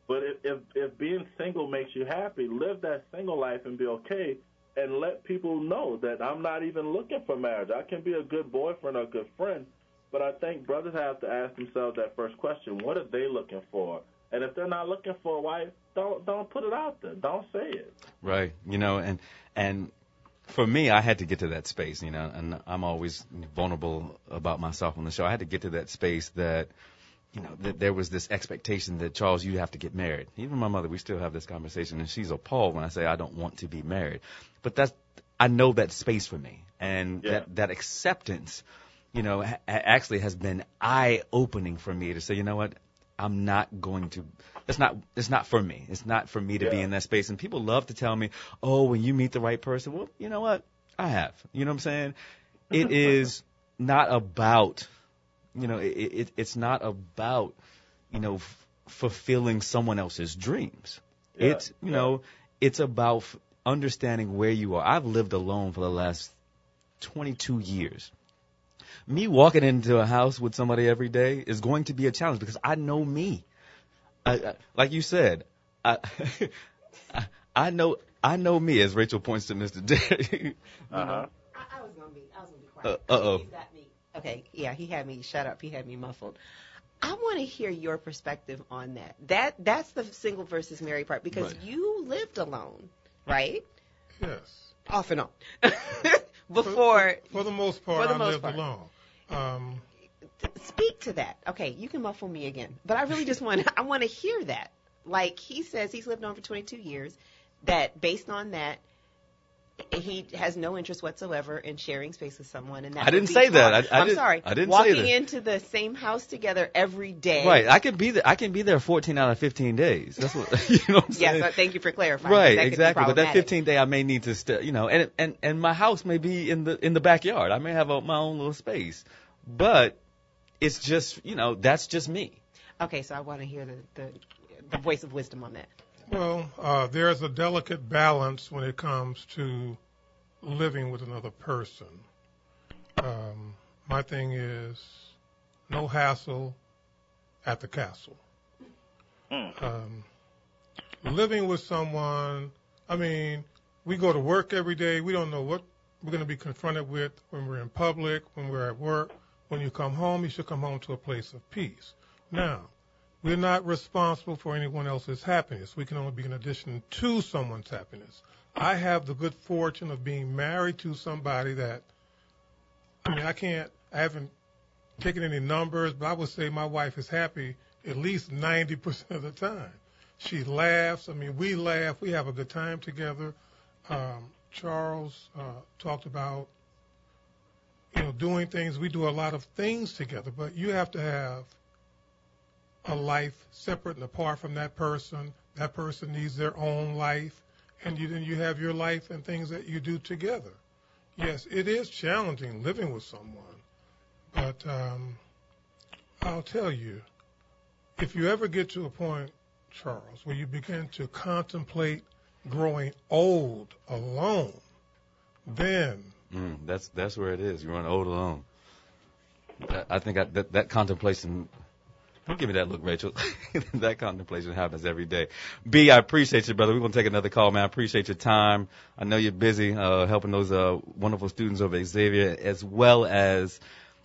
But if, if if being single makes you happy, live that single life and be okay, and let people know that I'm not even looking for marriage. I can be a good boyfriend or a good friend, but I think brothers have to ask themselves that first question: What are they looking for? And if they're not looking for a wife, don't don't put it out there. Don't say it.
Right. You know, and and for me, I had to get to that space. You know, and I'm always vulnerable about myself on the show. I had to get to that space that. You know, that there was this expectation that Charles, you have to get married. Even my mother, we still have this conversation, and she's appalled when I say I don't want to be married. But that's, I know that space for me, and
Yeah.
that that acceptance, you know, ha- actually has been eye opening for me to say, you know what, I'm not going to. It's not. It's not for me. It's not for me to be in that space. And people love to tell me, "Oh, when you meet the right person." Well, you know what? I have. You know what I'm saying? It [LAUGHS] is not about. You know, it, it it's not about. You know, f- fulfilling someone else's dreams.
Yeah,
It's you know, it's about f- understanding where you are. I've lived alone for the last 22 years me walking into a house with somebody every day is going to be a challenge because I know me. I, I, like you said, I, I [LAUGHS] I know I know me. As Rachel points to Mr. Derry.
Uh huh.
I, I was gonna be, I was gonna be quiet.
Uh, uh-oh.
He's got me. Okay, yeah, he had me shut up. He had me muffled. I want to hear your perspective on that. That that's the single versus married part because
Right.
you lived alone, right?
Yes.
Off and on. [LAUGHS] Before,
For the most part,
For the
I
most
lived
part.
alone. Um,
speak to that. Okay, you can muffle me again, but I really just want I want to hear that. Like he says, he's lived on for 22 years. That based on that, he has no interest whatsoever in sharing space with someone, and that
I didn't say that.
hard.
I- I
am sorry.
I didn't say that Walking
into the same house together every day.
Right. I can be there. I can be there 14 out of 15 days. That's what [LAUGHS] you know. What I'm
Yes, uh, thank you for clarifying.
Right,
that
exactly. But that
problematic.
15 day, I may need to, st- you know, and and and my house may be in the in the backyard. I may have a, my own little space, but it's just, you know, that's just me.
Okay, so I want to hear the, the the voice of wisdom on that.
Well, uh, there's a delicate balance when it comes to living with another person. Um, my thing is no hassle at the castle. Um, living with someone, I mean, we go to work every day. We don't know what we're going to be confronted with when we're in public, when we're at work. When you come home, you should come home to a place of peace. Now, we're not responsible for anyone else's happiness. We can only be an addition to someone's happiness. I have the good fortune of being married to somebody that, I mean, I can't, I haven't taken any numbers, but I would say my wife is happy at least 90% of the time. She laughs. I mean, we laugh. We have a good time together. Um, Charles uh, talked about, you know, doing things. We do a lot of things together, but you have to have a life separate and apart from that person. That person needs their own life, and you, then you have your life and things that you do together. Yes, it is challenging living with someone, but um, I'll tell you, if you ever get to a point, Charles, where you begin to contemplate growing old alone, then
Mm, that's that's where it is. You're on old alone. That- I think I, that that contemplation. Don't give me that look, Rachel. [LAUGHS] that contemplation happens every day. B, I appreciate you, brother. We're gonna take another call, man. I appreciate your time. I know you're busy uh, helping those uh, wonderful students over at Xavier, as well as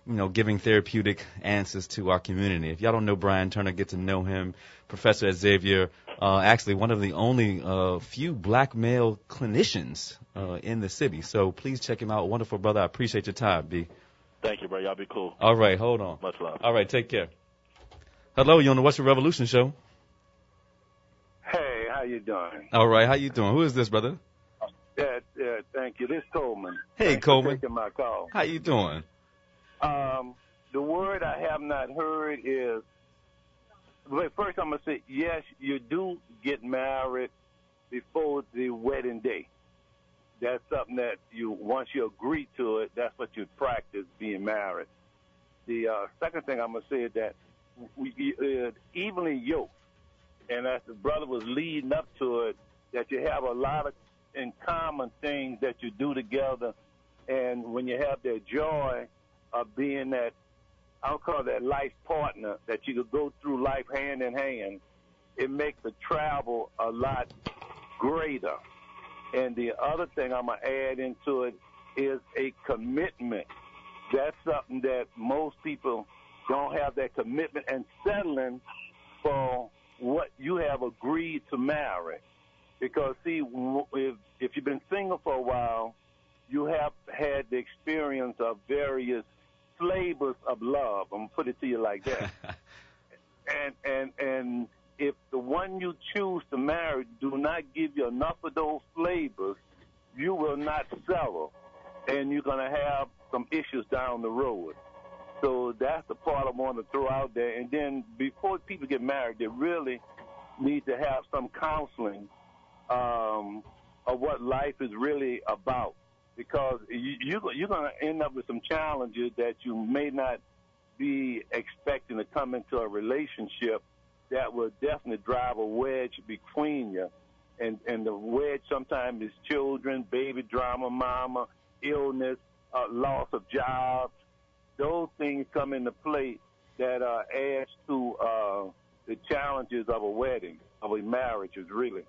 you know giving therapeutic answers to our community. If y'all don't know Brian Turner, get to know him. Professor at Xavier, uh, actually one of the only uh, few black male clinicians uh, in the city. So please check him out. Wonderful brother. I appreciate your time, B.
Thank you, bro. Y'all be cool.
All right, hold on.
Much love.
All right, take care. Hello, you on the What's Your Revolution show?
Hey, how you doing?
All right, how you doing? Who is this, brother?
Yeah, yeah, thank you. This is Coleman.
Hey,
Thanks for
Coleman.
taking my call.
How you doing?
Um, the word I have not heard is. Wait, first I'm gonna say yes. You do get married before the wedding day. That's something that you once you agree to it, that's what you practice being married. The uh, second thing I'm gonna say is that we uh, evenly yoked, and as the brother was leading up to it, that you have a lot of in common things that you do together, and when you have that joy of being that, I'll call that life partner that you could go through life hand in hand, it makes the travel a lot greater. And the other thing I'm gonna add into it is a commitment. That's something that most people don't have that commitment and settling for what you have agreed to marry. Because see, if if you've been single for a while, you have had the experience of various flavors of love. I'm gonna put it to you like that. [LAUGHS] and and and if the one you choose to marry do not give you enough of those flavors, you will not settle, and you're gonna have some issues down the road. So that's the part I want to throw out there. And then before people get married, they really need to have some counseling um, of what life is really about. Because you, you, you're going to end up with some challenges that you may not be expecting to come into a relationship that will definitely drive a wedge between you. And, and the wedge sometimes is children, baby drama, mama, illness, uh, loss of jobs. Those things come into play that uh, adds to uh, the challenges of a wedding, of a marriage, is really.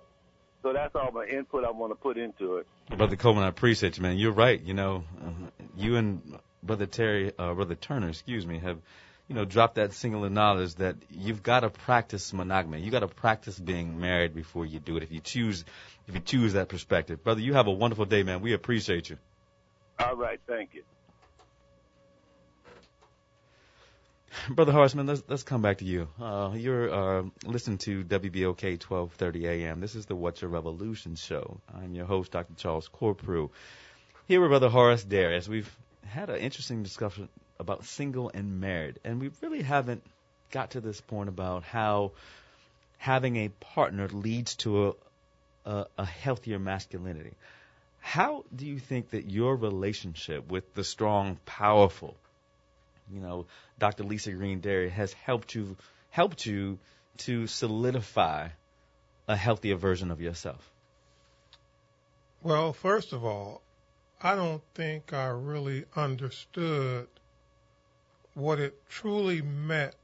So that's all my input I want to put into it.
Brother Coleman, I appreciate you, man. You're right. You know, uh, you and Brother Terry, uh, Brother Turner, excuse me, have, you know, dropped that singular knowledge that you've got to practice monogamy. You got to practice being married before you do it. If you choose, if you choose that perspective, brother, you have a wonderful day, man. We appreciate you.
All right, thank you. [LAUGHS]
Brother Horseman, let's let's come back to you. Uh, you're uh, listening to WBOK 12:30 a.m. This is the What's Your Revolution show. I'm your host, Dr. Charles Corprew. Here with Brother Horace Derry, Darius. We've had an interesting discussion about single and married, and we really haven't got to this point about how having a partner leads to a, a, a healthier masculinity. How do you think that your relationship with the strong, powerful, you know, Dr. Lisa Green Derry has helped you helped you to solidify a healthier version of yourself?
Well, first of all, I don't think I really understood what it truly meant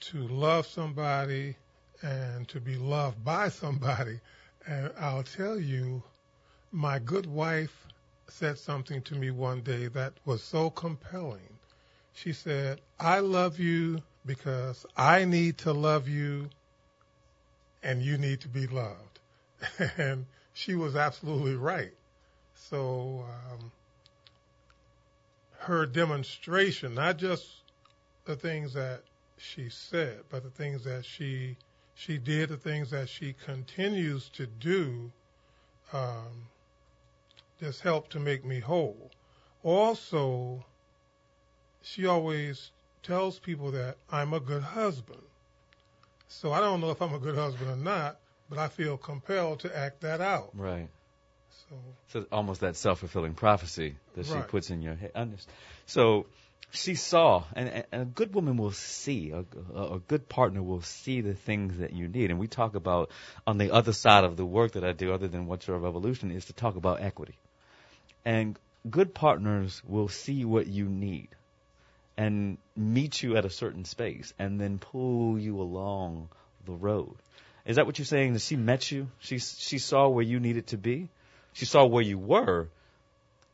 to love somebody and to be loved by somebody. And I'll tell you, my good wife said something to me one day that was so compelling. She said, I love you because I need to love you and you need to be loved. [LAUGHS] and she was absolutely right. So, um, her demonstration, not just the things that she said, but the things that she she did, the things that she continues to do, um, just helped to make me whole. Also, she always tells people that I'm a good husband. So I don't know if I'm a good husband or not, but I feel compelled to act that out.
Right.
So,
So almost that self-fulfilling prophecy that she puts in your head. So she saw, and, and a good woman will see, a, a, a good partner will see the things that you need. And we talk about on the other side of the work that I do, other than what's your revolution, is to talk about equity. And good partners will see what you need and meet you at a certain space and then pull you along the road. Is that what you're saying? That she met you? She she saw where you needed to be. She saw where you were,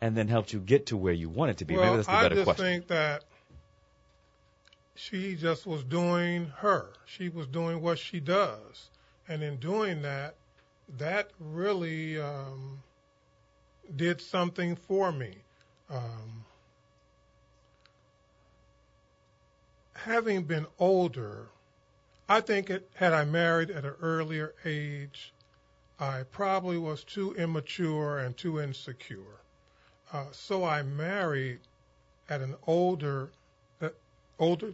and then helped you get to where you wanted to be. Maybe
well,
that's the
I
better
just
question.
think that she just was doing her. She was doing what she does, and in doing that, that really um, did something for me. Um, having been older, I think it, had I married at an earlier age, I probably was too immature and too insecure. Uh, so I married at an older, uh, older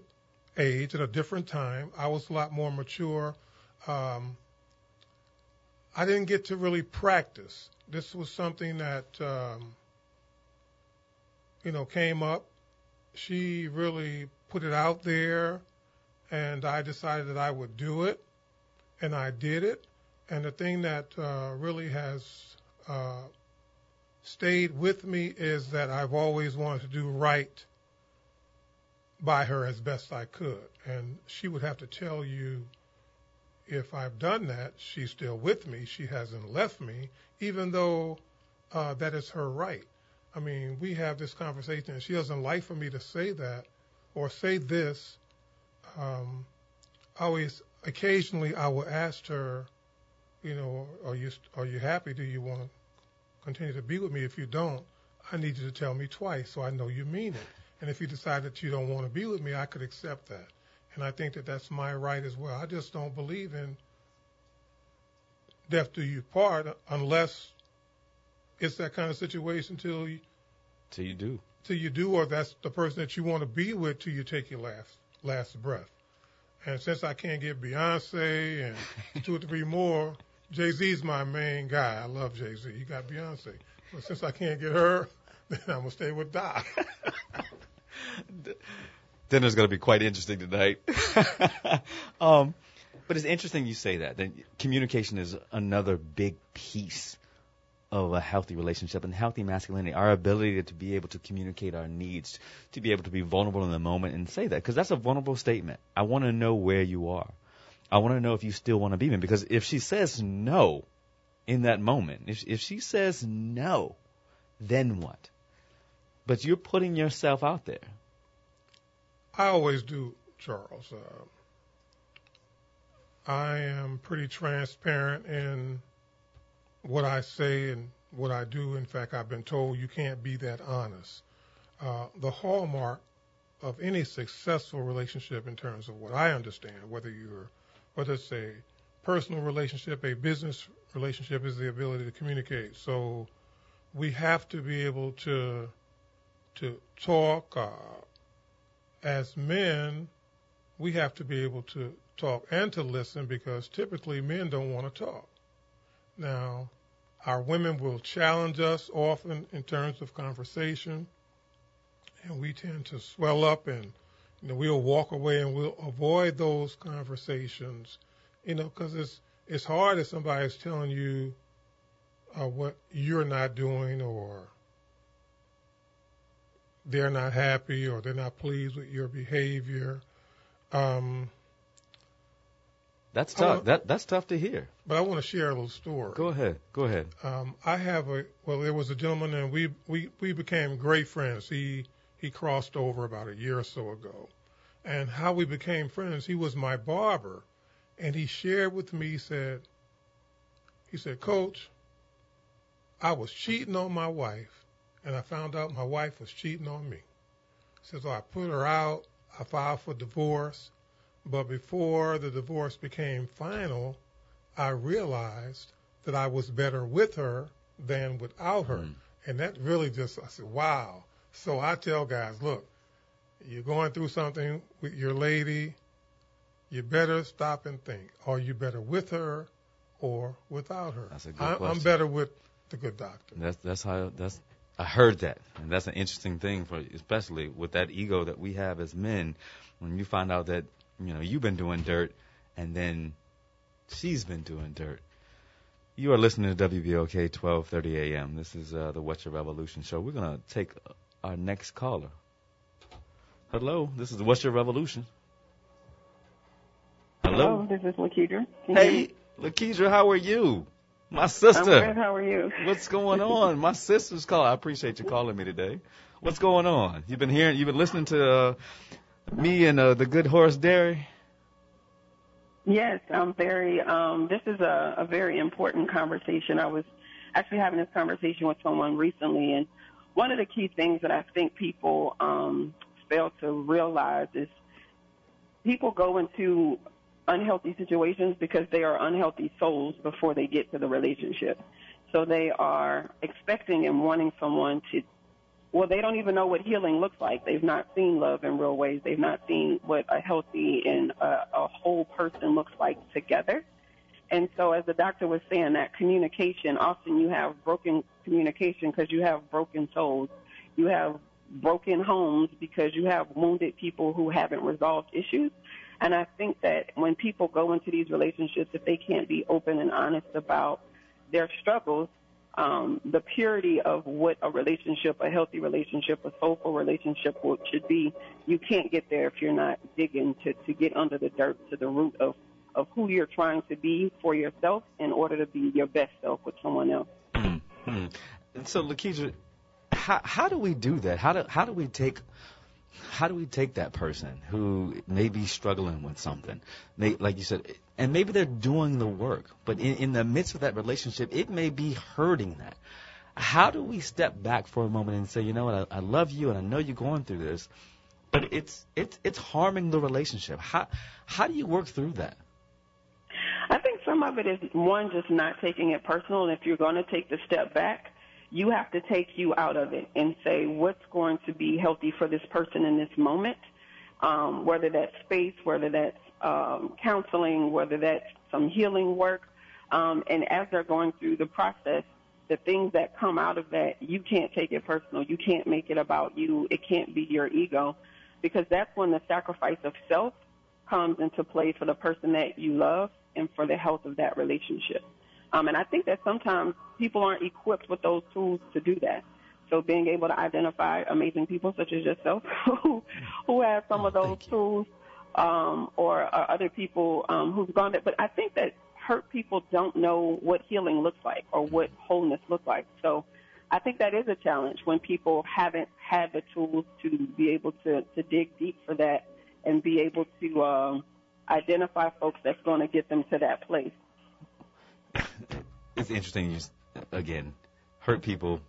age at a different time. I was a lot more mature. Um, I didn't get to really practice. This was something that, um, you know, came up. She really put it out there, and I decided that I would do it, and I did it. And the thing that uh, really has uh, stayed with me is that I've always wanted to do right by her as best I could. And she would have to tell you if I've done that, she's still with me. She hasn't left me, even though uh, that is her right. I mean, we have this conversation, and she doesn't like for me to say that or say this. Um, always, occasionally, I will ask her, you know, are you are you happy? Do you want to continue to be with me? If you don't, I need you to tell me twice so I know you mean it. And if you decide that you don't want to be with me, I could accept that. And I think that that's my right as well. I just don't believe in death do you part unless it's that kind of situation till you,
till you do.
Till you do, or that's the person that you want to be with till you take your last last breath. And since I can't get Beyonce and two or three more, Jay Z's my main guy. I love Jay Z. You got Beyonce, but since I can't get her, [LAUGHS] then I'm gonna stay with Doc. [LAUGHS]
Dinner's to be quite interesting tonight. [LAUGHS] um, but it's interesting you say that. That communication is another big piece of a healthy relationship and healthy masculinity. Our ability to be able to communicate our needs, to be able to be vulnerable in the moment and say that, because that's a vulnerable statement. I want to know where you are. I want to know if you still want to be me. Because if she says no in that moment, if if she says no, then what? But you're putting yourself out there.
I always do, Charles. Uh, I am pretty transparent in what I say and what I do. In fact, I've been told you can't be that honest. Uh, the hallmark of any successful relationship in terms of what I understand, whether you're whether it's a personal relationship, a business relationship, is the ability to communicate. So we have to be able to to talk. Uh, as men, we have to be able to talk and to listen because typically men don't want to talk. Now, our women will challenge us often in terms of conversation, and we tend to swell up and you know, we'll walk away and we'll avoid those conversations, you know, because it's it's hard if somebody's telling you uh, what you're not doing or they're not happy or they're not pleased with your behavior. Um,
That's tough. that that's tough to hear.
But I want to share a little story.
Go ahead. Go ahead.
Um, I have a well, there was a gentleman and we we we became great friends. He he crossed over about a year or so ago, and how we became friends. He was my barber, and he shared with me. He said, he said, Coach, I was cheating on my wife, and I found out my wife was cheating on me. He said, so I put her out. I filed for divorce, but before the divorce became final, I realized that I was better with her than without her.
Mm.
And that really just, I said, wow. So I tell guys, look, you're going through something with your lady, you better stop and think. Are you better with her or without her?
That's a good
I, I'm better with the good doctor.
That's that's how that's I heard that, and that's an interesting thing for especially with that ego that we have as men. When you find out that you know you've been doing dirt, and then she's been doing dirt. You are listening to WBOK 12:30 a.m. This is uh, the What's Your Revolution show. We're gonna take our next caller. Hello, this is What's Your Revolution. Hello.
this is Lakedra. Can you hear me?
Hey, Lakedra, how are you? My
I'm
sister.
good. How are you? [LAUGHS]
What's going on? My sister's call. I appreciate you calling me today. What's going on? You've been hearing, you've been listening to uh, me and uh, the good Horace Derry.
Yes, I'm very. Um, this is a, a very important conversation. I was actually having this conversation with someone recently, and one of the key things that I think people um, fail to realize is people go into unhealthy situations because they are unhealthy souls before they get to the relationship. So they are expecting and wanting someone to well, they don't even know what healing looks like. They've not seen love in real ways. They've not seen what a healthy and a, a whole person looks like together. And so, as the doctor was saying, that communication, often you have broken communication because you have broken souls. You have broken homes because you have wounded people who haven't resolved issues. And I think that when people go into these relationships, if they can't be open and honest about their struggles, um, the purity of what a relationship, a healthy relationship, a soulful relationship should be, you can't get there if you're not digging to, to get under the dirt to the root of, of who you're trying to be for yourself in order to be your best self with someone else.
Mm-hmm. And so, Lakeisha, how how do we do that? How do how do we take how do we take that person who may be struggling with something, like you said, and maybe they're doing the work, but in, in the midst of that relationship, it may be hurting that. How do we step back for a moment and say, you know what, I, I love you and I know you're going through this, but it's it's it's harming the relationship. How how do you work through that?
I think some of it is one just not taking it personal, and if you're going to take the step back, you have to take you out of it and say what's going to be healthy for this person in this moment, um, whether that's space, whether that's um, counseling, whether that's some healing work. Um, and as they're going through the process, the things that come out of that, you can't take it personal. You can't make it about you. It can't be your ego because that's when the sacrifice of self comes into play for the person that you love and for the health of that relationship. Um, and I think that sometimes people aren't equipped with those tools to do that. So being able to identify amazing people such as yourself [LAUGHS] who who have some
Oh,
of those tools, um, or uh, other people um, who've gone there. But I think that hurt people don't know what healing looks like or what wholeness looks like. So I think that is a challenge when people haven't had the tools to be able to, to dig deep for that and be able to um, identify folks that's going to get them to that place.
it's interesting. Again, hurt people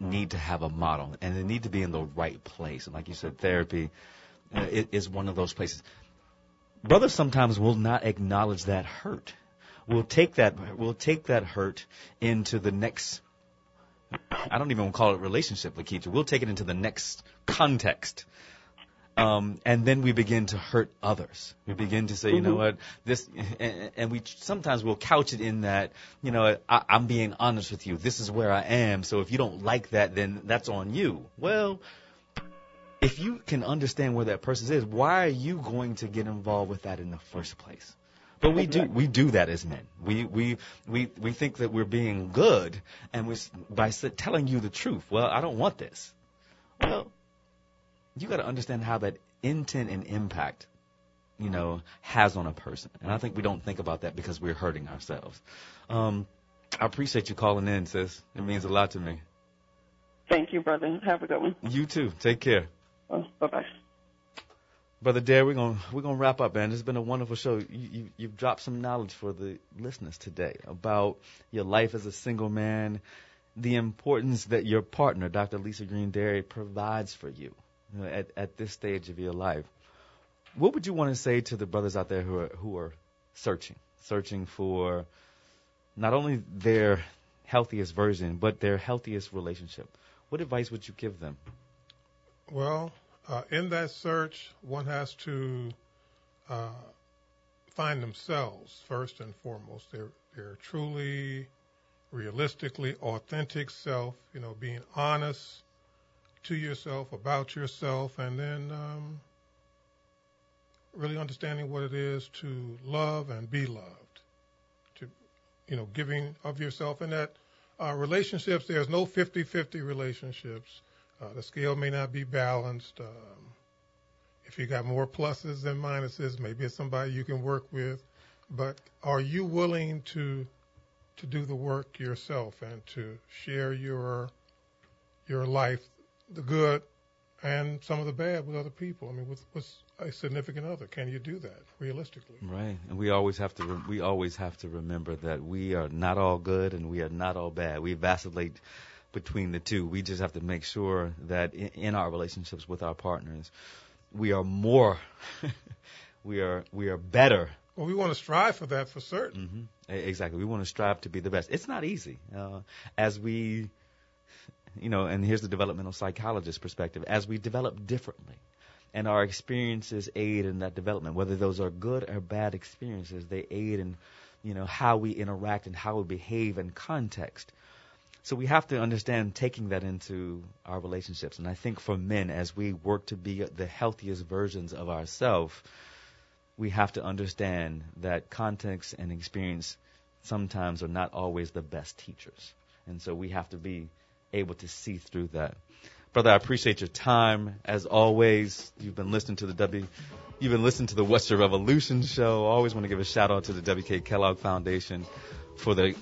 need to have a model, and they need to be in the right place. And like you said, therapy is one of those places. Brothers sometimes will not acknowledge that hurt. We'll take that we'll take that hurt into the next I don't even want to call it relationship, Lakeisha. We'll take it into the next context. Um, and then we begin to hurt others. We begin to say, you know
Mhm.
what, this, and, and we sometimes we'll couch it in that, you know, I, I'm being honest with you. This is where I am. So if you don't like that, then that's on you. Well, if you can understand where that person is, why are you going to get involved with that in the first place? But we do we do that as men. We we we we think that we're being good, and we by telling you the truth. Well, I don't want this. Well, you got to understand how that intent and impact, you know, has on a person. And I think we don't think about that because we're hurting ourselves. Um, I appreciate you calling in, sis. It means a lot to me.
Thank you, brother. Have a good one.
You too. Take care.
Oh, bye bye.
Brother Derry, we're gonna we're gonna wrap up, man. It's been a wonderful show. You, you you've dropped some knowledge for the listeners today about your life as a single man, the importance that your partner, Dr. Lisa Green Derry, provides for you, you know, at at this stage of your life. What would you want to say to the brothers out there who are who are searching, searching for not only their healthiest version, but their healthiest relationship? What advice would you give them?
Well, uh, in that search, one has to uh, find themselves first and foremost. They're they're truly, realistically authentic self. You know, being honest to yourself about yourself, and then um, really understanding what it is to love and be loved. To you know, giving of yourself, and that uh, relationships. There's no 50-50 relationships. Uh, the scale may not be balanced. Um, if you got more pluses than minuses, maybe it's somebody you can work with. But are you willing to to do the work yourself and to share your your life, the good and some of the bad with other people? I mean, with a significant other, can you do that realistically?
Right, and we always have to we always have to remember that we are not all good and we are not all bad. We vacillate between the two. We just have to make sure that in, in our relationships with our partners, we are more, [LAUGHS] we are we are better.
Well, we want to strive for that for certain.
hmm Exactly, we want to strive to be the best. It's not easy, uh, as we, you know, and here's the developmental psychologist perspective. As we develop differently, and our experiences aid in that development. Whether those are good or bad experiences, they aid in, you know, how we interact and how we behave in context. So we have to understand taking that into our relationships. And I think for men, as we work to be the healthiest versions of ourselves, we have to understand that context and experience sometimes are not always the best teachers. And so we have to be able to see through that. Brother, I appreciate your time. As always, you've been listening to the W, you've been listening to the What's Your Revolution show. I always want to give a shout out to the W.K. Kellogg Foundation for the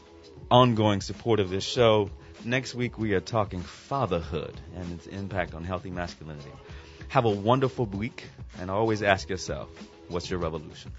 ongoing support of this show. Next week, we are talking fatherhood and its impact on healthy masculinity. Have a wonderful week, and always ask yourself, what's your revolution?